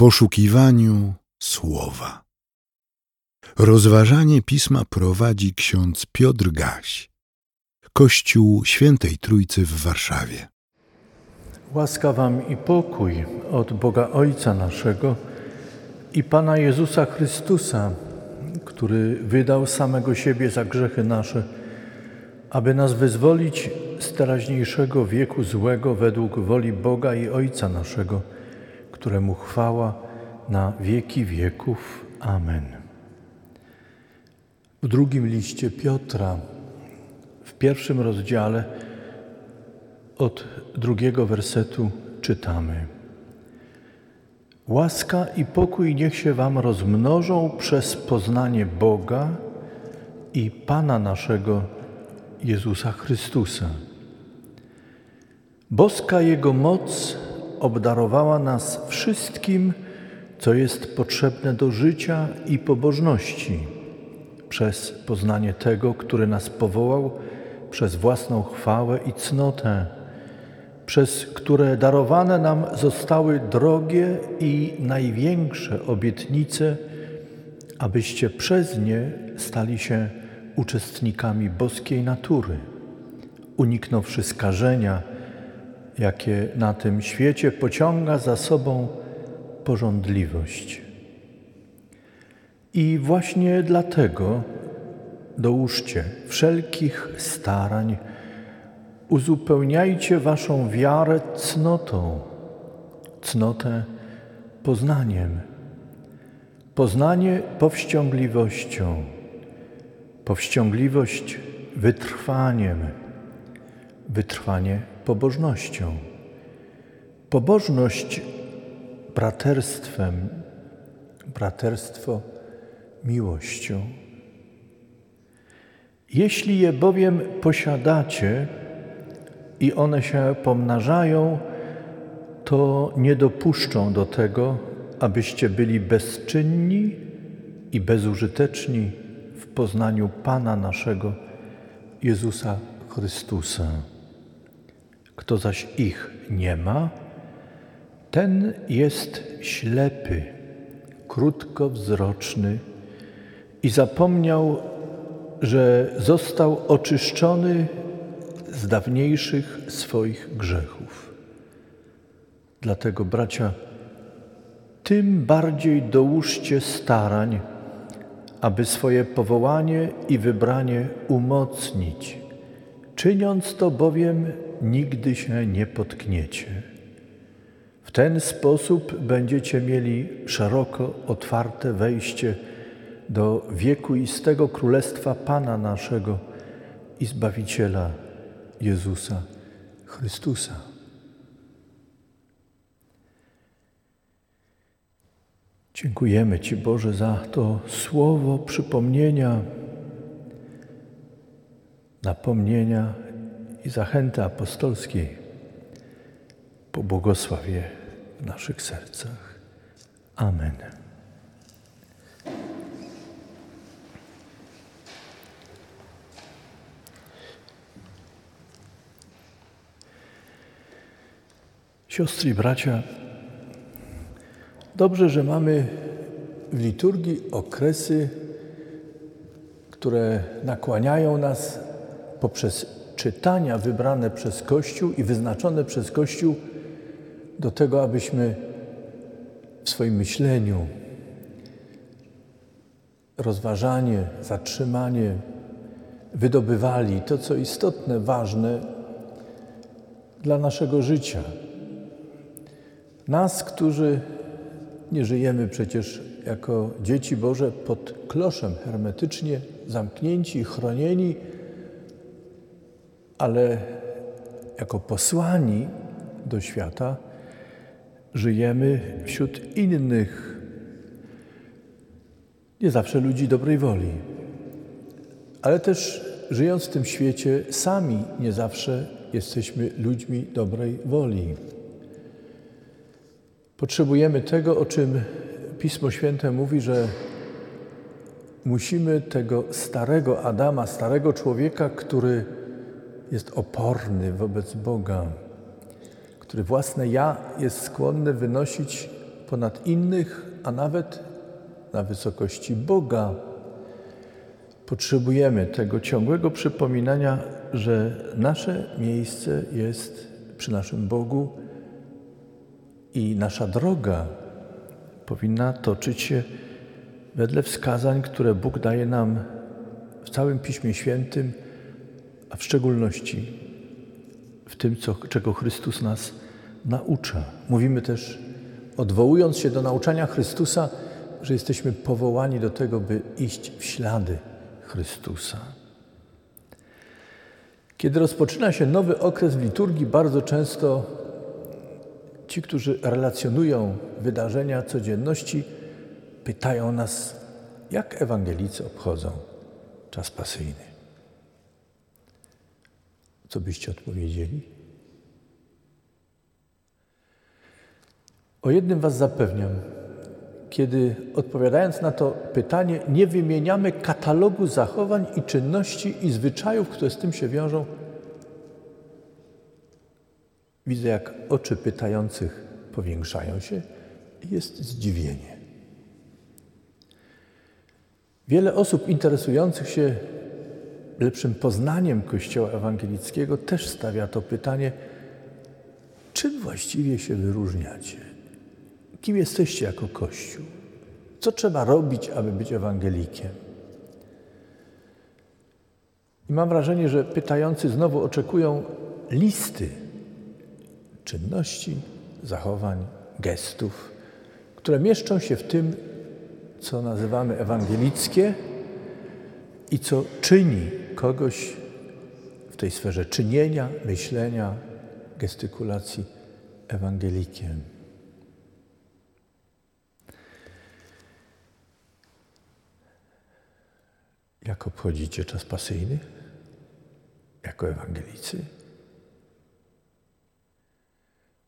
poszukiwaniu słowa. Rozważanie pisma prowadzi ksiądz Piotr Gaś, Kościół Świętej Trójcy w Warszawie. Łaska Wam i pokój od Boga Ojca naszego i Pana Jezusa Chrystusa, który wydał samego siebie za grzechy nasze, aby nas wyzwolić z teraźniejszego wieku złego według woli Boga i Ojca naszego, któremu chwała na wieki wieków. Amen. W drugim liście Piotra, w pierwszym rozdziale, od drugiego wersetu czytamy. Łaska i pokój niech się Wam rozmnożą przez poznanie Boga i Pana naszego Jezusa Chrystusa. Boska Jego moc obdarowała nas wszystkim, co jest potrzebne do życia i pobożności, przez poznanie tego, który nas powołał, przez własną chwałę i cnotę, przez które darowane nam zostały drogie i największe obietnice, abyście przez nie stali się uczestnikami boskiej natury, uniknąwszy skażenia, jakie na tym świecie pociąga za sobą porządliwość. I właśnie dlatego dołóżcie wszelkich starań, uzupełniajcie waszą wiarę cnotą, cnotę poznaniem, poznanie powściągliwością, powściągliwość wytrwaniem, wytrwanie pobożnością. Pobożność braterstwem, braterstwo miłością. Jeśli je bowiem posiadacie i one się pomnażają, to nie dopuszczą do tego, abyście byli bezczynni i bezużyteczni w poznaniu Pana naszego Jezusa Chrystusa. Kto zaś ich nie ma, ten jest ślepy, krótkowzroczny i zapomniał, że został oczyszczony z dawniejszych swoich grzechów. Dlatego, bracia, tym bardziej dołóżcie starań, aby swoje powołanie i wybranie umocnić. Czyniąc to bowiem, nigdy się nie potkniecie. W ten sposób będziecie mieli szeroko otwarte wejście do wiekuistego królestwa Pana naszego i Zbawiciela Jezusa Chrystusa. Dziękujemy Ci, Boże, za to słowo przypomnienia, napomnienia i zachęty apostolskiej. Pobłogosławie w naszych sercach. Amen. Siostry i bracia, dobrze, że mamy w liturgii okresy, które nakłaniają nas poprzez czytania wybrane przez Kościół i wyznaczone przez Kościół do tego, abyśmy w swoim myśleniu, rozważanie, zatrzymanie wydobywali to, co istotne, ważne dla naszego życia. Nas, którzy nie żyjemy przecież jako dzieci Boże pod kloszem hermetycznie zamknięci, chronieni, ale jako posłani do świata żyjemy wśród innych, nie zawsze ludzi dobrej woli, ale też żyjąc w tym świecie, sami nie zawsze jesteśmy ludźmi dobrej woli. Potrzebujemy tego, o czym Pismo Święte mówi, że musimy tego starego Adama, starego człowieka, który jest oporny wobec Boga, który własne ja jest skłonny wynosić ponad innych, a nawet na wysokości Boga. Potrzebujemy tego ciągłego przypominania, że nasze miejsce jest przy naszym Bogu i nasza droga powinna toczyć się wedle wskazań, które Bóg daje nam w całym Piśmie Świętym, a w szczególności w tym, co, czego Chrystus nas naucza. Mówimy też, odwołując się do nauczania Chrystusa, że jesteśmy powołani do tego, by iść w ślady Chrystusa. Kiedy rozpoczyna się nowy okres w liturgii, bardzo często ci, którzy relacjonują wydarzenia codzienności, pytają nas, jak ewangelicy obchodzą czas pasyjny. Co byście odpowiedzieli? O jednym Was zapewniam. Kiedy odpowiadając na to pytanie, nie wymieniamy katalogu zachowań i czynności i zwyczajów, które z tym się wiążą, widzę, jak oczy pytających powiększają się i jest zdziwienie. Wiele osób interesujących się lepszym poznaniem Kościoła ewangelickiego też stawia to pytanie, czym właściwie się wyróżniacie? Kim jesteście jako Kościół? Co trzeba robić, aby być ewangelikiem? I mam wrażenie, że pytający znowu oczekują listy czynności, zachowań, gestów, które mieszczą się w tym, co nazywamy ewangelickie i co czyni kogoś w tej sferze czynienia, myślenia, gestykulacji ewangelikiem. Jak obchodzicie czas pasyjny jako ewangelicy?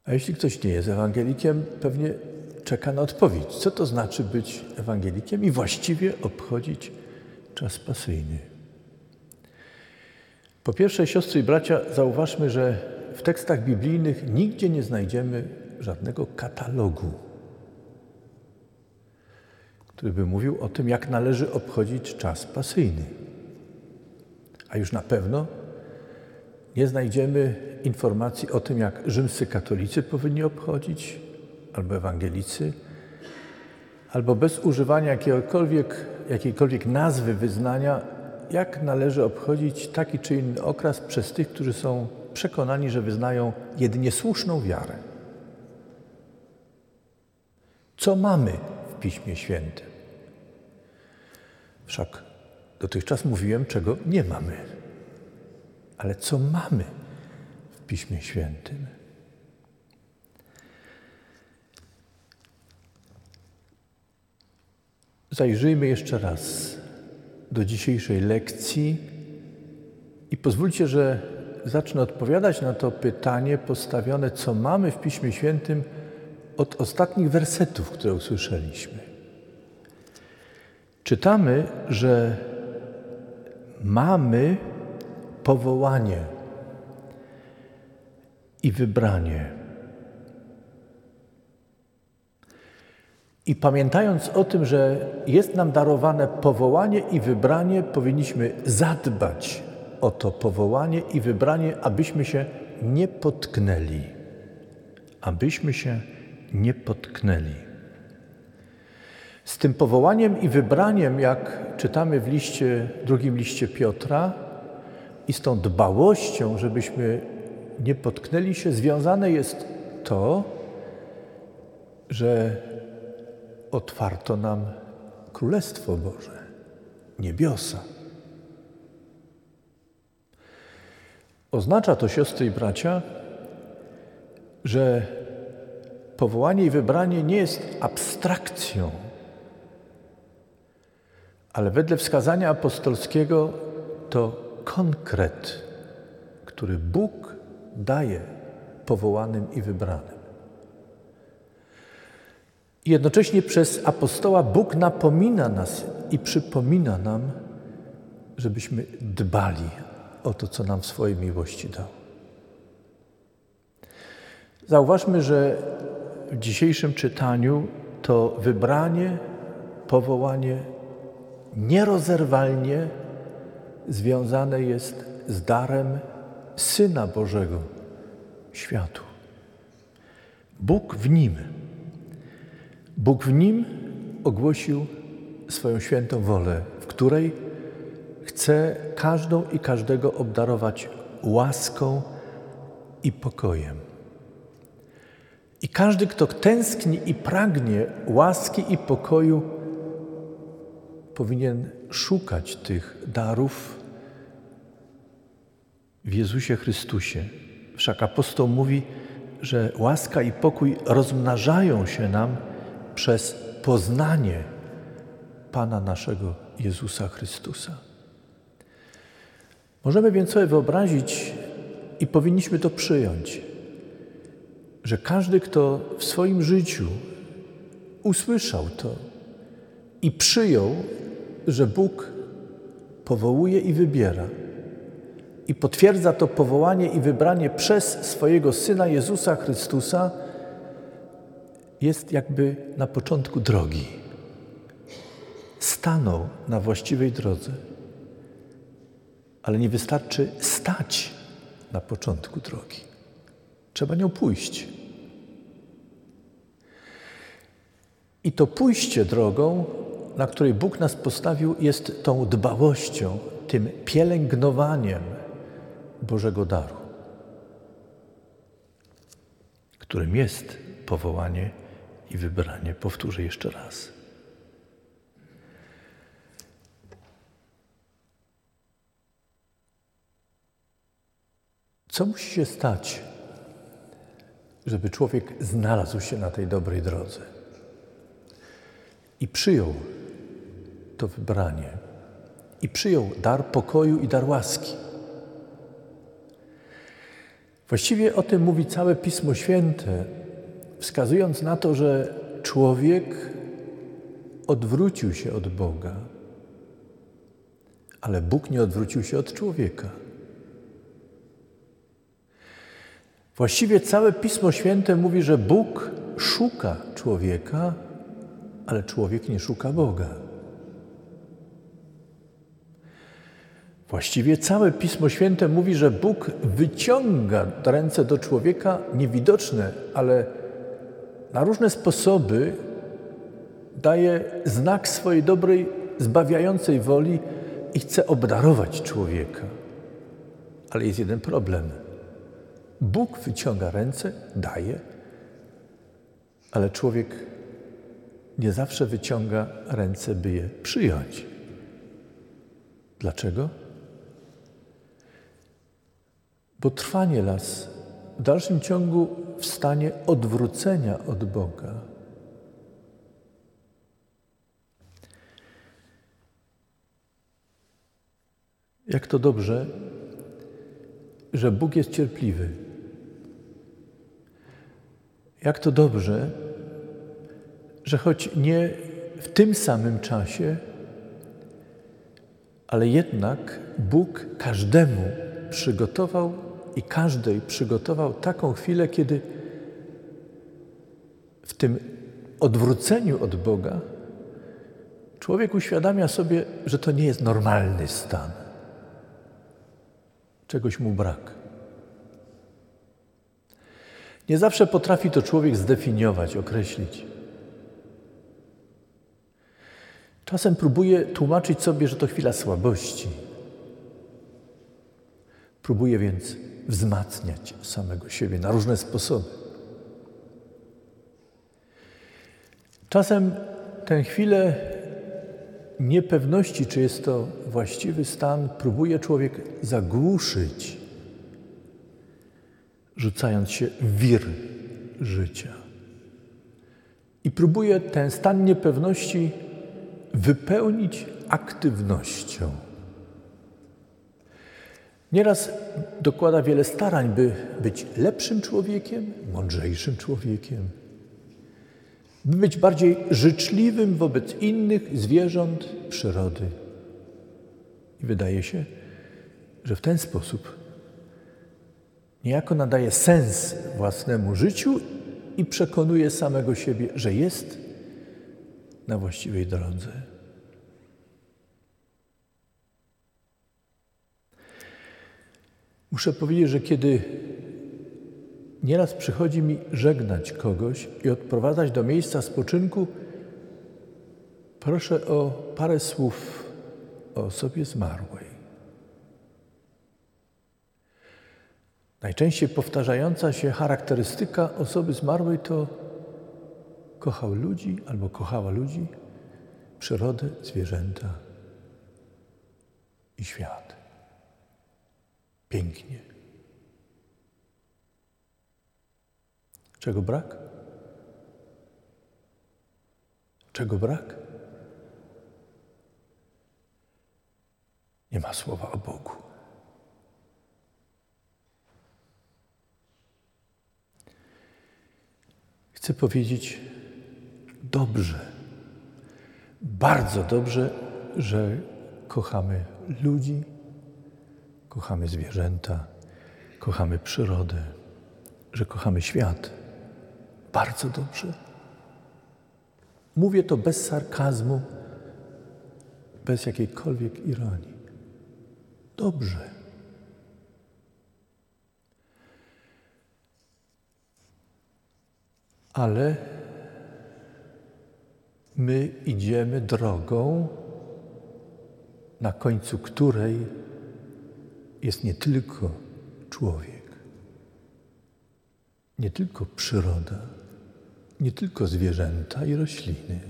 A jeśli ktoś nie jest ewangelikiem, pewnie czeka na odpowiedź. Co to znaczy być ewangelikiem i właściwie obchodzić czas pasyjny? Po pierwsze, siostry i bracia, zauważmy, że w tekstach biblijnych nigdzie nie znajdziemy żadnego katalogu, który by mówił o tym, jak należy obchodzić czas pasyjny. A już na pewno nie znajdziemy informacji o tym, jak rzymscy katolicy powinni obchodzić, albo ewangelicy, albo bez używania jakiejkolwiek, jakiejkolwiek nazwy wyznania, jak należy obchodzić taki czy inny okres przez tych, którzy są przekonani, że wyznają jedynie słuszną wiarę. Co mamy w Piśmie Świętym? Wszak dotychczas mówiłem, czego nie mamy. Ale co mamy w Piśmie Świętym? Zajrzyjmy jeszcze raz do dzisiejszej lekcji i pozwólcie, że zacznę odpowiadać na to pytanie postawione, co mamy w Piśmie Świętym od ostatnich wersetów, które usłyszeliśmy. Czytamy, że mamy powołanie i wybranie. I pamiętając o tym, że jest nam darowane powołanie i wybranie, powinniśmy zadbać o to powołanie i wybranie, abyśmy się nie potknęli. Abyśmy się nie potknęli. Z tym powołaniem i wybraniem, jak czytamy w liście, drugim liście Piotra, i z tą dbałością, żebyśmy nie potknęli się, związane jest to, że otwarto nam Królestwo Boże, niebiosa. Oznacza to, siostry i bracia, że powołanie i wybranie nie jest abstrakcją, ale wedle wskazania apostolskiego to konkret, który Bóg daje powołanym i wybranym. Jednocześnie przez apostoła Bóg napomina nas i przypomina nam, żebyśmy dbali o to, co nam w swojej miłości dał. Zauważmy, że w dzisiejszym czytaniu to wybranie, powołanie nierozerwalnie związane jest z darem Syna Bożego światu. Bóg w nim, Bóg w nim ogłosił swoją świętą wolę, w której chce każdą i każdego obdarować łaską i pokojem. I każdy, kto tęskni i pragnie łaski i pokoju, powinien szukać tych darów w Jezusie Chrystusie. Wszak apostoł mówi, że łaska i pokój rozmnażają się nam przez poznanie Pana naszego Jezusa Chrystusa. Możemy więc sobie wyobrazić i powinniśmy to przyjąć, że każdy, kto w swoim życiu usłyszał to i przyjął, że Bóg powołuje i wybiera, i potwierdza to powołanie i wybranie przez swojego Syna Jezusa Chrystusa, jest jakby na początku drogi. Stanął na właściwej drodze, ale nie wystarczy stać na początku drogi. Trzeba nią pójść. I to pójście drogą, na której Bóg nas postawił, jest tą dbałością, tym pielęgnowaniem Bożego daru, którym jest powołanie i wybranie. Powtórzę jeszcze raz. Co musi się stać, żeby człowiek znalazł się na tej dobrej drodze i przyjął to wybranie, i przyjął dar pokoju i dar łaski? Właściwie o tym mówi całe Pismo Święte, wskazując na to, że człowiek odwrócił się od Boga, ale Bóg nie odwrócił się od człowieka. Właściwie całe Pismo Święte mówi, że Bóg szuka człowieka, ale człowiek nie szuka Boga. Właściwie całe Pismo Święte mówi, że Bóg wyciąga ręce do człowieka niewidoczne, ale na różne sposoby daje znak swojej dobrej, zbawiającej woli i chce obdarować człowieka. Ale jest jeden problem. Bóg wyciąga ręce, daje, ale człowiek nie zawsze wyciąga ręce, by je przyjąć. Dlaczego? Bo trwanie las w dalszym ciągu w stanie odwrócenia od Boga. Jak to dobrze, że Bóg jest cierpliwy. Jak to dobrze, że choć nie w tym samym czasie, ale jednak Bóg każdemu przygotował i każdej przygotował taką chwilę, kiedy w tym odwróceniu od Boga człowiek uświadamia sobie, że to nie jest normalny stan. Czegoś mu brak. Nie zawsze potrafi to człowiek zdefiniować, określić. Czasem próbuje tłumaczyć sobie, że to chwila słabości. Próbuje więc wzmacniać samego siebie na różne sposoby. Czasem tę chwilę niepewności, czy jest to właściwy stan, próbuje człowiek zagłuszyć, rzucając się w wir życia. I próbuje ten stan niepewności wypełnić aktywnością. Nieraz dokłada wiele starań, by być lepszym człowiekiem, mądrzejszym człowiekiem, by być bardziej życzliwym wobec innych zwierząt, przyrody. I wydaje się, że w ten sposób niejako nadaje sens własnemu życiu i przekonuje samego siebie, że jest na właściwej drodze. Muszę powiedzieć, że kiedy nieraz przychodzi mi żegnać kogoś i odprowadzać do miejsca spoczynku, proszę o parę słów o osobie zmarłej. Najczęściej powtarzająca się charakterystyka osoby zmarłej to kochał ludzi albo kochała ludzi, przyrodę, zwierzęta i świat. Pięknie. Czego brak? Czego brak? Nie ma słowa o Bogu. Chcę powiedzieć dobrze, bardzo dobrze, że kochamy ludzi, kochamy zwierzęta, kochamy przyrodę, że kochamy świat. Bardzo dobrze. Mówię to bez sarkazmu, bez jakiejkolwiek ironii. Dobrze. Ale my idziemy drogą, na końcu której jest nie tylko człowiek, nie tylko przyroda, nie tylko zwierzęta i rośliny.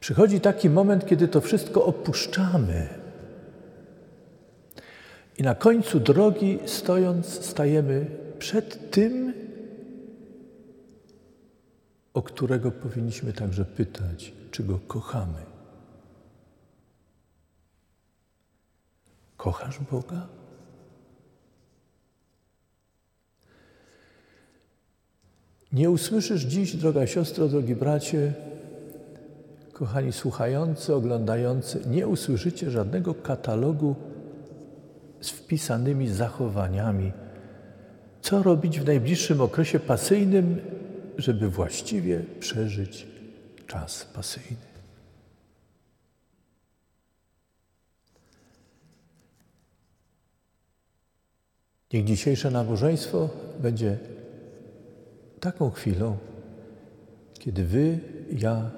Przychodzi taki moment, kiedy to wszystko opuszczamy. I na końcu drogi stojąc, stajemy przed tym, o którego powinniśmy także pytać, czy go kochamy. Kochasz Boga? Nie usłyszysz dziś, droga siostro, drogi bracie, kochani słuchający, oglądający, nie usłyszycie żadnego katalogu z wpisanymi zachowaniami, co robić w najbliższym okresie pasyjnym, żeby właściwie przeżyć czas pasyjny. Niech dzisiejsze nabożeństwo będzie taką chwilą, kiedy Wy, ja,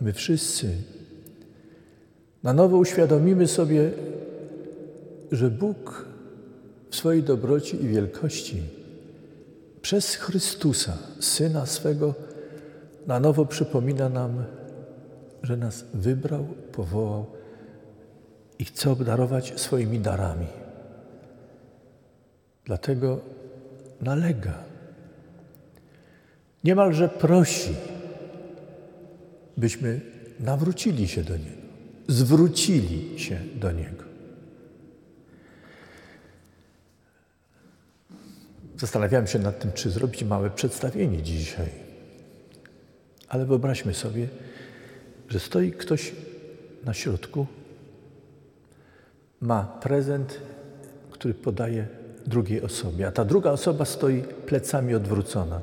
my wszyscy na nowo uświadomimy sobie, że Bóg w swojej dobroci i wielkości przez Chrystusa, Syna swego, na nowo przypomina nam, że nas wybrał, powołał i chce obdarować swoimi darami. Dlatego nalega, niemalże prosi, byśmy nawrócili się do Niego, zwrócili się do Niego. Zastanawiałem się nad tym, czy zrobić małe przedstawienie dzisiaj. Ale wyobraźmy sobie, że stoi ktoś na środku, ma prezent, który podaje drugiej osobie, a ta druga osoba stoi plecami odwrócona.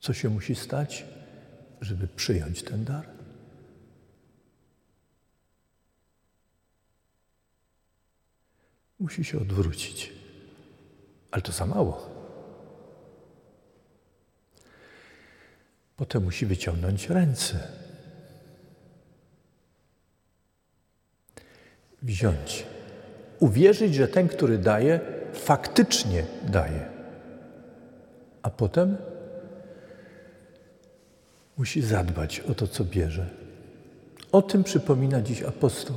Co się musi stać, żeby przyjąć ten dar? Musi się odwrócić. Ale to za mało. Potem musi wyciągnąć ręce. Wziąć. Uwierzyć, że ten, który daje, faktycznie daje. A potem musi zadbać o to, co bierze. O tym przypomina dziś apostoł.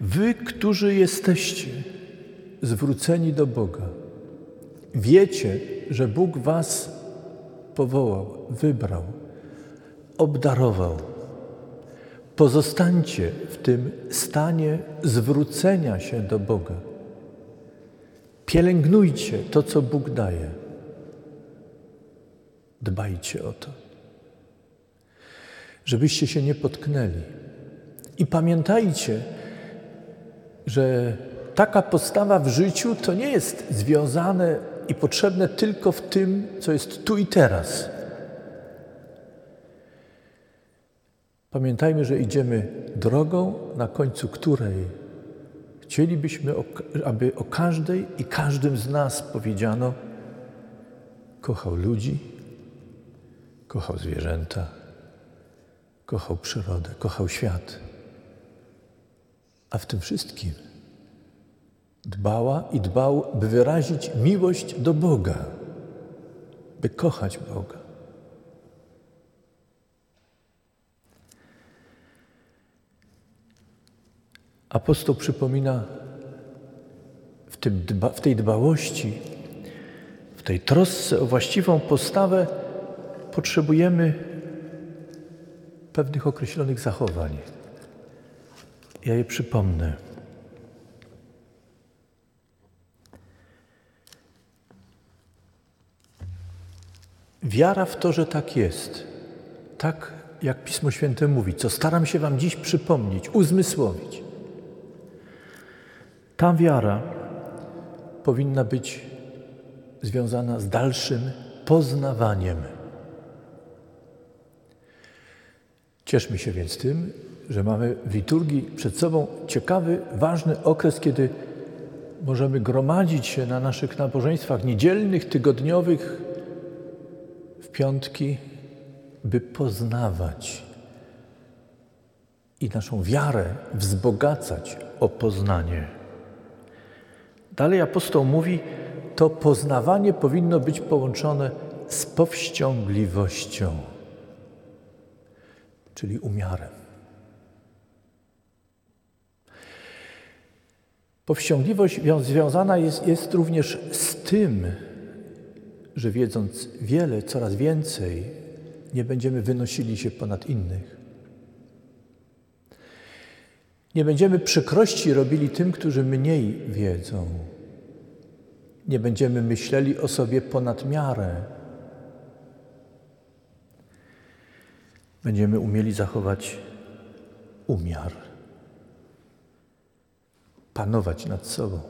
Wy, którzy jesteście zwróceni do Boga, wiecie, że Bóg Was powołał, wybrał, obdarował. Pozostańcie w tym stanie zwrócenia się do Boga. Pielęgnujcie to, co Bóg daje. Dbajcie o to, żebyście się nie potknęli. I pamiętajcie, że taka postawa w życiu to nie jest związane i potrzebne tylko w tym, co jest tu i teraz. Pamiętajmy, że idziemy drogą, na końcu której chcielibyśmy, aby o każdej i każdym z nas powiedziano: kochał ludzi, kochał zwierzęta, kochał przyrodę, kochał świat. A w tym wszystkim dbała i dbał, by wyrazić miłość do Boga, by kochać Boga. Apostoł przypomina w, tym w tej dbałości, w tej trosce o właściwą postawę potrzebujemy pewnych określonych zachowań. Ja je przypomnę. Wiara w to, że tak jest, tak jak Pismo Święte mówi, co staram się Wam dziś przypomnieć, uzmysłowić. Ta wiara powinna być związana z dalszym poznawaniem. Cieszmy się więc tym, że mamy w liturgii przed sobą ciekawy, ważny okres, kiedy możemy gromadzić się na naszych nabożeństwach niedzielnych, tygodniowych, w piątki, by poznawać i naszą wiarę wzbogacać o poznanie. Dalej apostoł mówi, to poznawanie powinno być połączone z powściągliwością, czyli umiarem. Powściągliwość związana jest, jest również z tym, że wiedząc wiele, coraz więcej, nie będziemy wynosili się ponad innych. Nie będziemy przykrości robili tym, którzy mniej wiedzą. Nie będziemy myśleli o sobie ponad miarę. Będziemy umieli zachować umiar, panować nad sobą.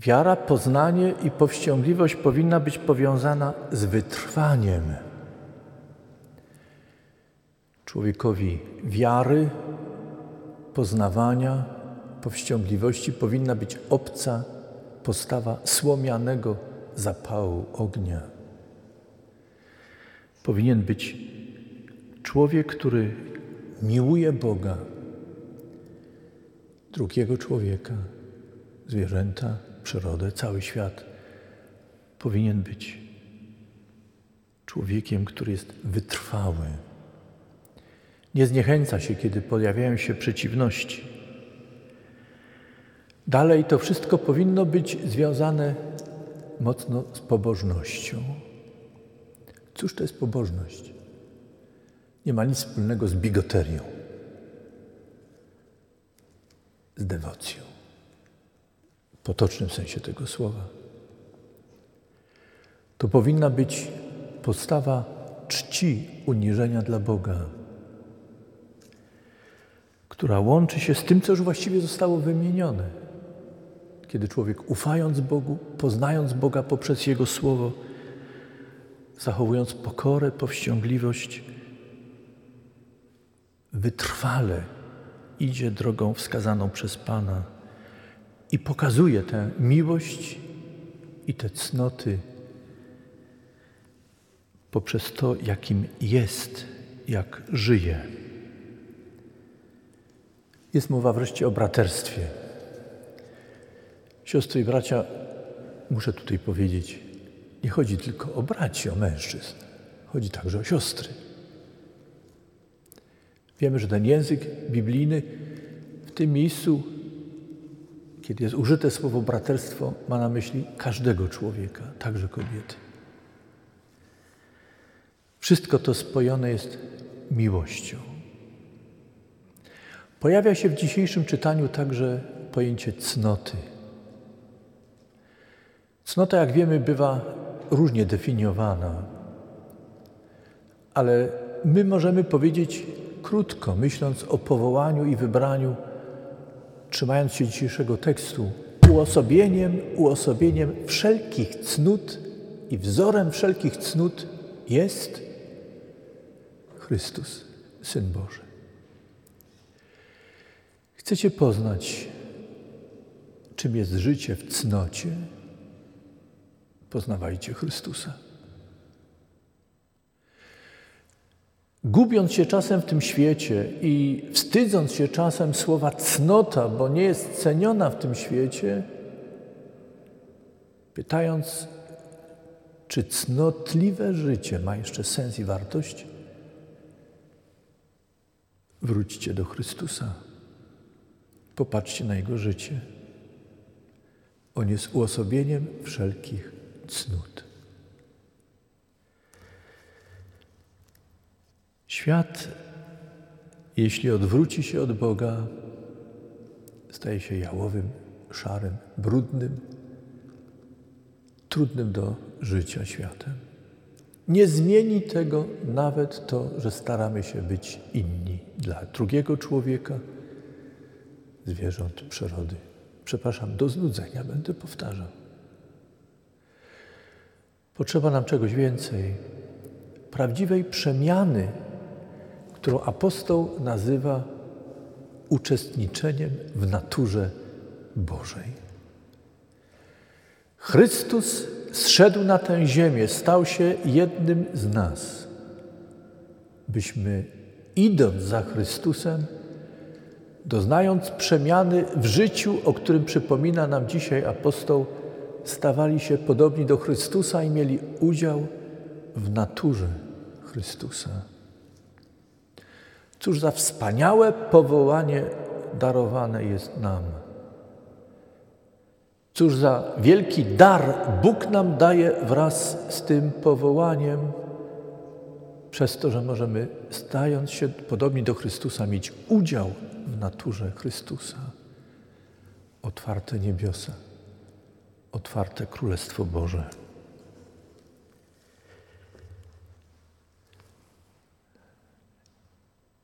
Wiara, poznanie i powściągliwość powinna być powiązana z wytrwaniem. Człowiekowi wiary, poznawania, powściągliwości powinna być obca postawa słomianego zapału ognia. Powinien być człowiek, który miłuje Boga, drugiego człowieka, zwierzęta, przyrodę, cały świat. Powinien być człowiekiem, który jest wytrwały. Nie zniechęca się, kiedy pojawiają się przeciwności. Dalej to wszystko powinno być związane mocno z pobożnością. Cóż to jest pobożność? Nie ma nic wspólnego z bigoterią, z dewocją, w potocznym sensie tego słowa. To powinna być postawa czci, uniżenia dla Boga która łączy się z tym, co już właściwie zostało wymienione. Kiedy człowiek ufając Bogu, poznając Boga poprzez Jego Słowo, zachowując pokorę, powściągliwość, wytrwale idzie drogą wskazaną przez Pana i pokazuje tę miłość i te cnoty poprzez to, jakim jest, jak żyje. Jest mowa wreszcie o braterstwie. Siostry i bracia, muszę tutaj powiedzieć, nie chodzi tylko o braci, o mężczyzn. Chodzi także o siostry. Wiemy, że ten język biblijny w tym miejscu, kiedy jest użyte słowo braterstwo, ma na myśli każdego człowieka, także kobiety. Wszystko to spojone jest miłością. Pojawia się w dzisiejszym czytaniu także pojęcie cnoty. Cnota, jak wiemy, bywa różnie definiowana, ale my możemy powiedzieć krótko, myśląc o powołaniu i wybraniu, trzymając się dzisiejszego tekstu, uosobieniem, uosobieniem wszelkich cnót i wzorem wszelkich cnót jest Chrystus, Syn Boży. Chcecie poznać, czym jest życie w cnocie? Poznawajcie Chrystusa. Gubiąc się czasem w tym świecie i wstydząc się czasem słowa cnota, bo nie jest ceniona w tym świecie, pytając, czy cnotliwe życie ma jeszcze sens i wartość, wróćcie do Chrystusa. Popatrzcie na Jego życie. On jest uosobieniem wszelkich cnót. Świat, jeśli odwróci się od Boga, staje się jałowym, szarym, brudnym, trudnym do życia światem. Nie zmieni tego nawet to, że staramy się być inni dla drugiego człowieka, zwierząt, przyrody. Przepraszam, do znudzenia będę powtarzał. Potrzeba nam czegoś więcej, prawdziwej przemiany którą apostoł nazywa uczestniczeniem w naturze Bożej. Chrystus zszedł na tę ziemię, stał się jednym z nas, byśmy idąc za Chrystusem, doznając przemiany w życiu, o którym przypomina nam dzisiaj apostoł, stawali się podobni do Chrystusa i mieli udział w naturze Chrystusa. Cóż za wspaniałe powołanie darowane jest nam. Cóż za wielki dar Bóg nam daje wraz z tym powołaniem, przez to, że możemy, stając się podobni do Chrystusa, mieć udział w naturze Chrystusa. Otwarte niebiosa, otwarte Królestwo Boże.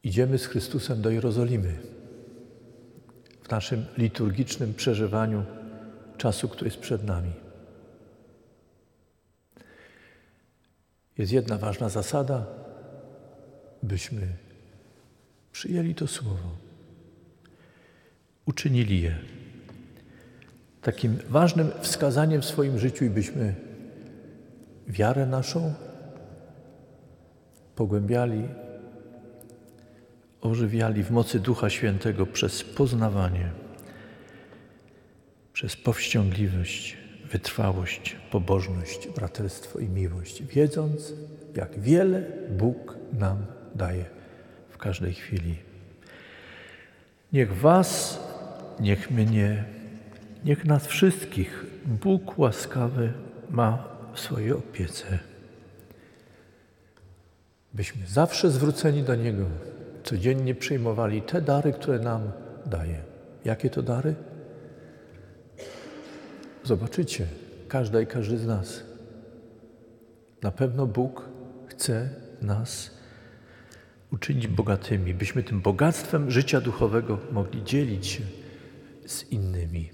Idziemy z Chrystusem do Jerozolimy w naszym liturgicznym przeżywaniu czasu, który jest przed nami. Jest jedna ważna zasada, byśmy przyjęli to słowo, uczynili je takim ważnym wskazaniem w swoim życiu i byśmy wiarę naszą pogłębiali ożywiali w mocy Ducha Świętego przez poznawanie, przez powściągliwość, wytrwałość, pobożność, braterstwo i miłość, wiedząc, jak wiele Bóg nam daje w każdej chwili. Niech Was, niech mnie, niech nas wszystkich Bóg łaskawy ma w swojej opiece, byśmy zawsze zwróceni do Niego codziennie przyjmowali te dary, które nam daje. Jakie to dary? Zobaczycie, każda i każdy z nas. Na pewno Bóg chce nas uczynić bogatymi, byśmy tym bogactwem życia duchowego mogli dzielić się z innymi.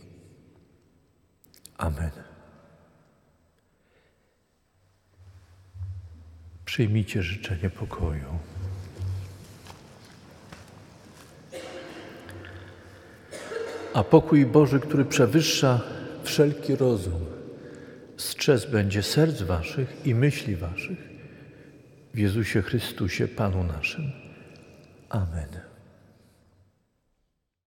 Amen. Przyjmijcie życzenie pokoju. A pokój Boży, który przewyższa wszelki rozum, strzec będzie serc waszych i myśli waszych w Jezusie Chrystusie, Panu naszym. Amen.